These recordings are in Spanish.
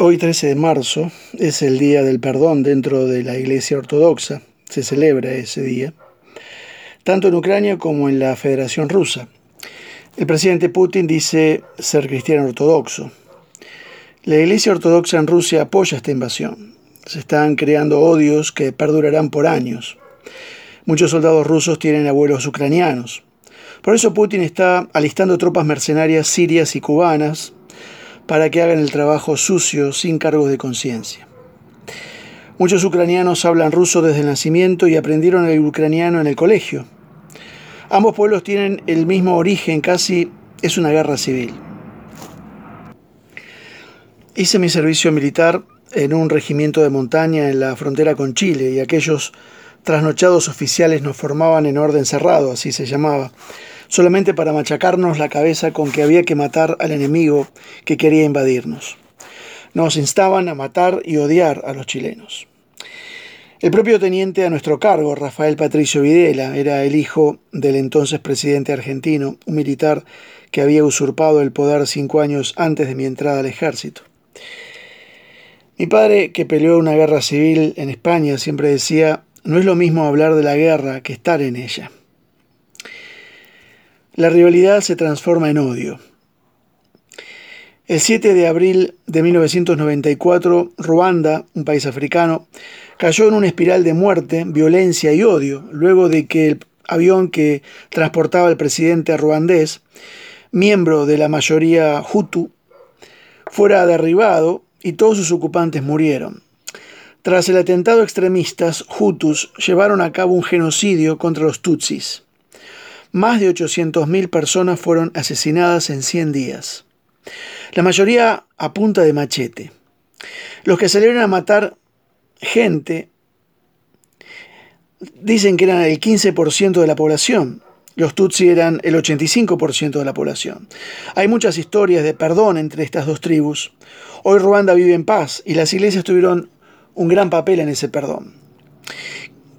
Hoy 13 de marzo es el Día del Perdón dentro de la Iglesia Ortodoxa. Se celebra ese día, tanto en Ucrania como en la Federación Rusa. El presidente Putin dice ser cristiano ortodoxo. La Iglesia Ortodoxa en Rusia apoya esta invasión. Se están creando odios que perdurarán por años. Muchos soldados rusos tienen abuelos ucranianos. Por eso Putin está alistando tropas mercenarias sirias y cubanas para que hagan el trabajo sucio sin cargos de conciencia. Muchos ucranianos hablan ruso desde el nacimiento y aprendieron el ucraniano en el colegio. Ambos pueblos tienen el mismo origen, casi es una guerra civil. Hice mi servicio militar en un regimiento de montaña en la frontera con Chile y aquellos trasnochados oficiales nos formaban en orden cerrado, así se llamaba, solamente para machacarnos la cabeza con que había que matar al enemigo que quería invadirnos. Nos instaban a matar y odiar a los chilenos. El propio teniente a nuestro cargo, Rafael Patricio Videla, era el hijo del entonces presidente argentino, un militar que había usurpado el poder cinco años antes de mi entrada al ejército. Mi padre, que peleó una guerra civil en España, siempre decía, no es lo mismo hablar de la guerra que estar en ella. La rivalidad se transforma en odio. El 7 de abril de 1994, Ruanda, un país africano, cayó en una espiral de muerte, violencia y odio, luego de que el avión que transportaba al presidente ruandés, miembro de la mayoría Hutu, fuera derribado y todos sus ocupantes murieron. Tras el atentado extremistas, Hutus llevaron a cabo un genocidio contra los Tutsis más de 800.000 personas fueron asesinadas en 100 días. La mayoría a punta de machete. Los que salieron a matar gente dicen que eran el 15% de la población. Los Tutsi eran el 85% de la población. Hay muchas historias de perdón entre estas dos tribus. Hoy Ruanda vive en paz y las iglesias tuvieron un gran papel en ese perdón.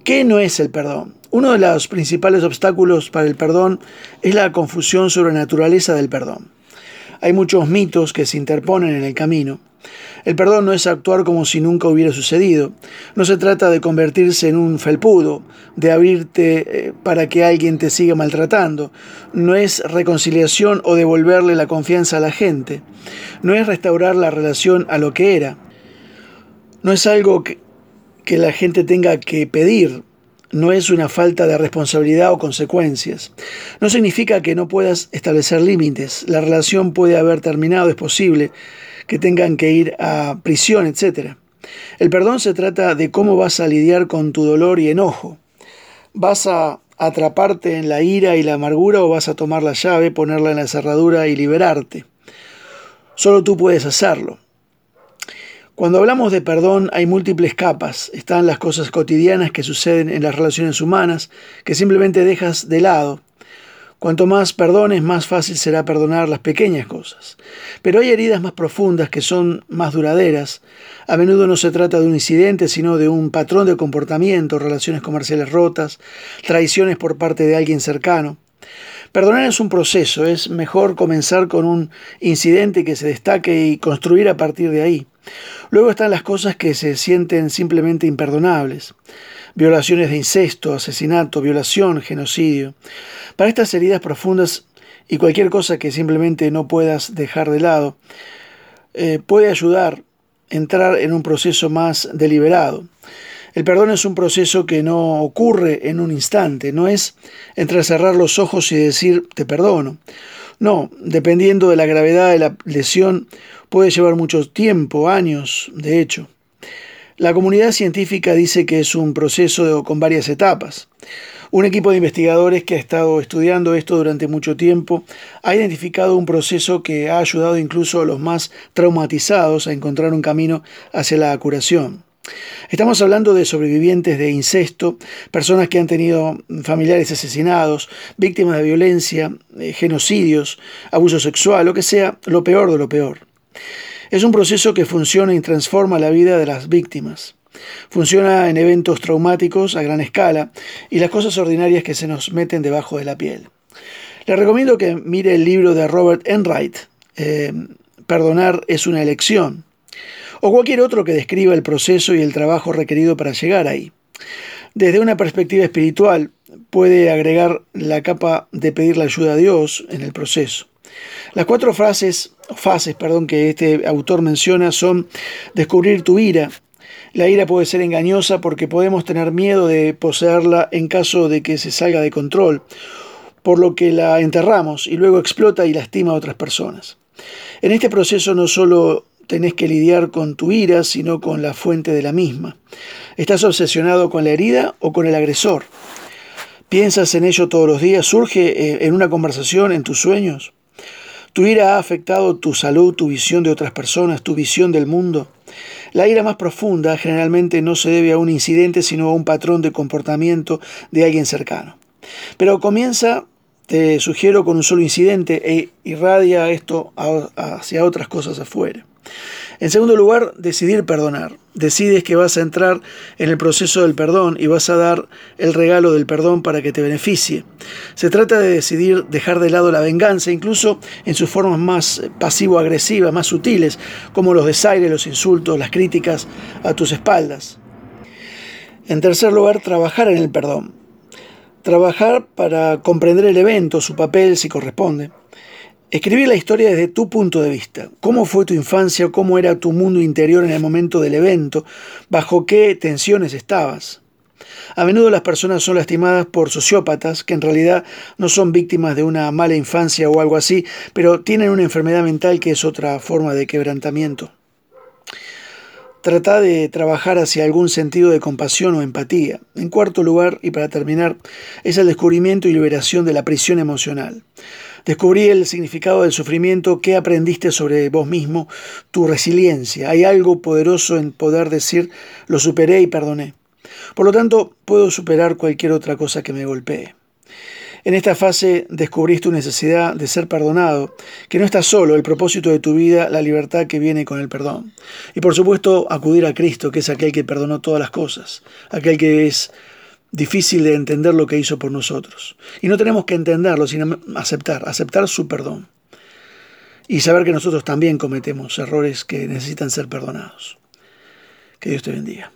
¿Qué no es el perdón? Uno de los principales obstáculos para el perdón es la confusión sobre la naturaleza del perdón. Hay muchos mitos que se interponen en el camino. El perdón no es actuar como si nunca hubiera sucedido. No se trata de convertirse en un felpudo, de abrirte eh, para que alguien te siga maltratando. No es reconciliación o devolverle la confianza a la gente. No es restaurar la relación a lo que era. No es algo que, que la gente tenga que pedir, no es una falta de responsabilidad o consecuencias. No significa que no puedas establecer límites. La relación puede haber terminado, es posible que tengan que ir a prisión, etc. El perdón se trata de cómo vas a lidiar con tu dolor y enojo. ¿Vas a atraparte en la ira y la amargura o vas a tomar la llave, ponerla en la cerradura y liberarte? Solo tú puedes hacerlo. Cuando hablamos de perdón hay múltiples capas. Están las cosas cotidianas que suceden en las relaciones humanas que simplemente dejas de lado. Cuanto más perdones, más fácil será perdonar las pequeñas cosas. Pero hay heridas más profundas que son más duraderas. A menudo no se trata de un incidente, sino de un patrón de comportamiento, relaciones comerciales rotas, traiciones por parte de alguien cercano. Perdonar es un proceso, es mejor comenzar con un incidente que se destaque y construir a partir de ahí. Luego están las cosas que se sienten simplemente imperdonables. Violaciones de incesto, asesinato, violación, genocidio. Para estas heridas profundas y cualquier cosa que simplemente no puedas dejar de lado, eh, puede ayudar a entrar en un proceso más deliberado. El perdón es un proceso que no ocurre en un instante, no es entrecerrar los ojos y decir te perdono. No, dependiendo de la gravedad de la lesión, puede llevar mucho tiempo, años, de hecho. La comunidad científica dice que es un proceso con varias etapas. Un equipo de investigadores que ha estado estudiando esto durante mucho tiempo ha identificado un proceso que ha ayudado incluso a los más traumatizados a encontrar un camino hacia la curación. Estamos hablando de sobrevivientes de incesto, personas que han tenido familiares asesinados, víctimas de violencia, eh, genocidios, abuso sexual, lo que sea, lo peor de lo peor. Es un proceso que funciona y transforma la vida de las víctimas. Funciona en eventos traumáticos a gran escala y las cosas ordinarias que se nos meten debajo de la piel. Le recomiendo que mire el libro de Robert Enright, eh, Perdonar es una elección o cualquier otro que describa el proceso y el trabajo requerido para llegar ahí. Desde una perspectiva espiritual, puede agregar la capa de pedir la ayuda a Dios en el proceso. Las cuatro frases, fases perdón, que este autor menciona son descubrir tu ira. La ira puede ser engañosa porque podemos tener miedo de poseerla en caso de que se salga de control, por lo que la enterramos y luego explota y lastima a otras personas. En este proceso no solo tenés que lidiar con tu ira, sino con la fuente de la misma. ¿Estás obsesionado con la herida o con el agresor? ¿Piensas en ello todos los días? ¿Surge eh, en una conversación, en tus sueños? ¿Tu ira ha afectado tu salud, tu visión de otras personas, tu visión del mundo? La ira más profunda generalmente no se debe a un incidente, sino a un patrón de comportamiento de alguien cercano. Pero comienza, te sugiero, con un solo incidente e irradia esto hacia otras cosas afuera. En segundo lugar, decidir perdonar. Decides que vas a entrar en el proceso del perdón y vas a dar el regalo del perdón para que te beneficie. Se trata de decidir dejar de lado la venganza, incluso en sus formas más pasivo-agresivas, más sutiles, como los desaires, los insultos, las críticas a tus espaldas. En tercer lugar, trabajar en el perdón. Trabajar para comprender el evento, su papel si corresponde. Escribir la historia desde tu punto de vista. ¿Cómo fue tu infancia? ¿Cómo era tu mundo interior en el momento del evento? ¿Bajo qué tensiones estabas? A menudo las personas son lastimadas por sociópatas que en realidad no son víctimas de una mala infancia o algo así, pero tienen una enfermedad mental que es otra forma de quebrantamiento. Trata de trabajar hacia algún sentido de compasión o empatía. En cuarto lugar, y para terminar, es el descubrimiento y liberación de la prisión emocional. Descubrí el significado del sufrimiento, qué aprendiste sobre vos mismo, tu resiliencia. Hay algo poderoso en poder decir, lo superé y perdoné. Por lo tanto, puedo superar cualquier otra cosa que me golpee. En esta fase descubrís tu necesidad de ser perdonado, que no estás solo, el propósito de tu vida, la libertad que viene con el perdón. Y por supuesto, acudir a Cristo, que es aquel que perdonó todas las cosas, aquel que es difícil de entender lo que hizo por nosotros. Y no tenemos que entenderlo, sino aceptar, aceptar su perdón. Y saber que nosotros también cometemos errores que necesitan ser perdonados. Que Dios te bendiga.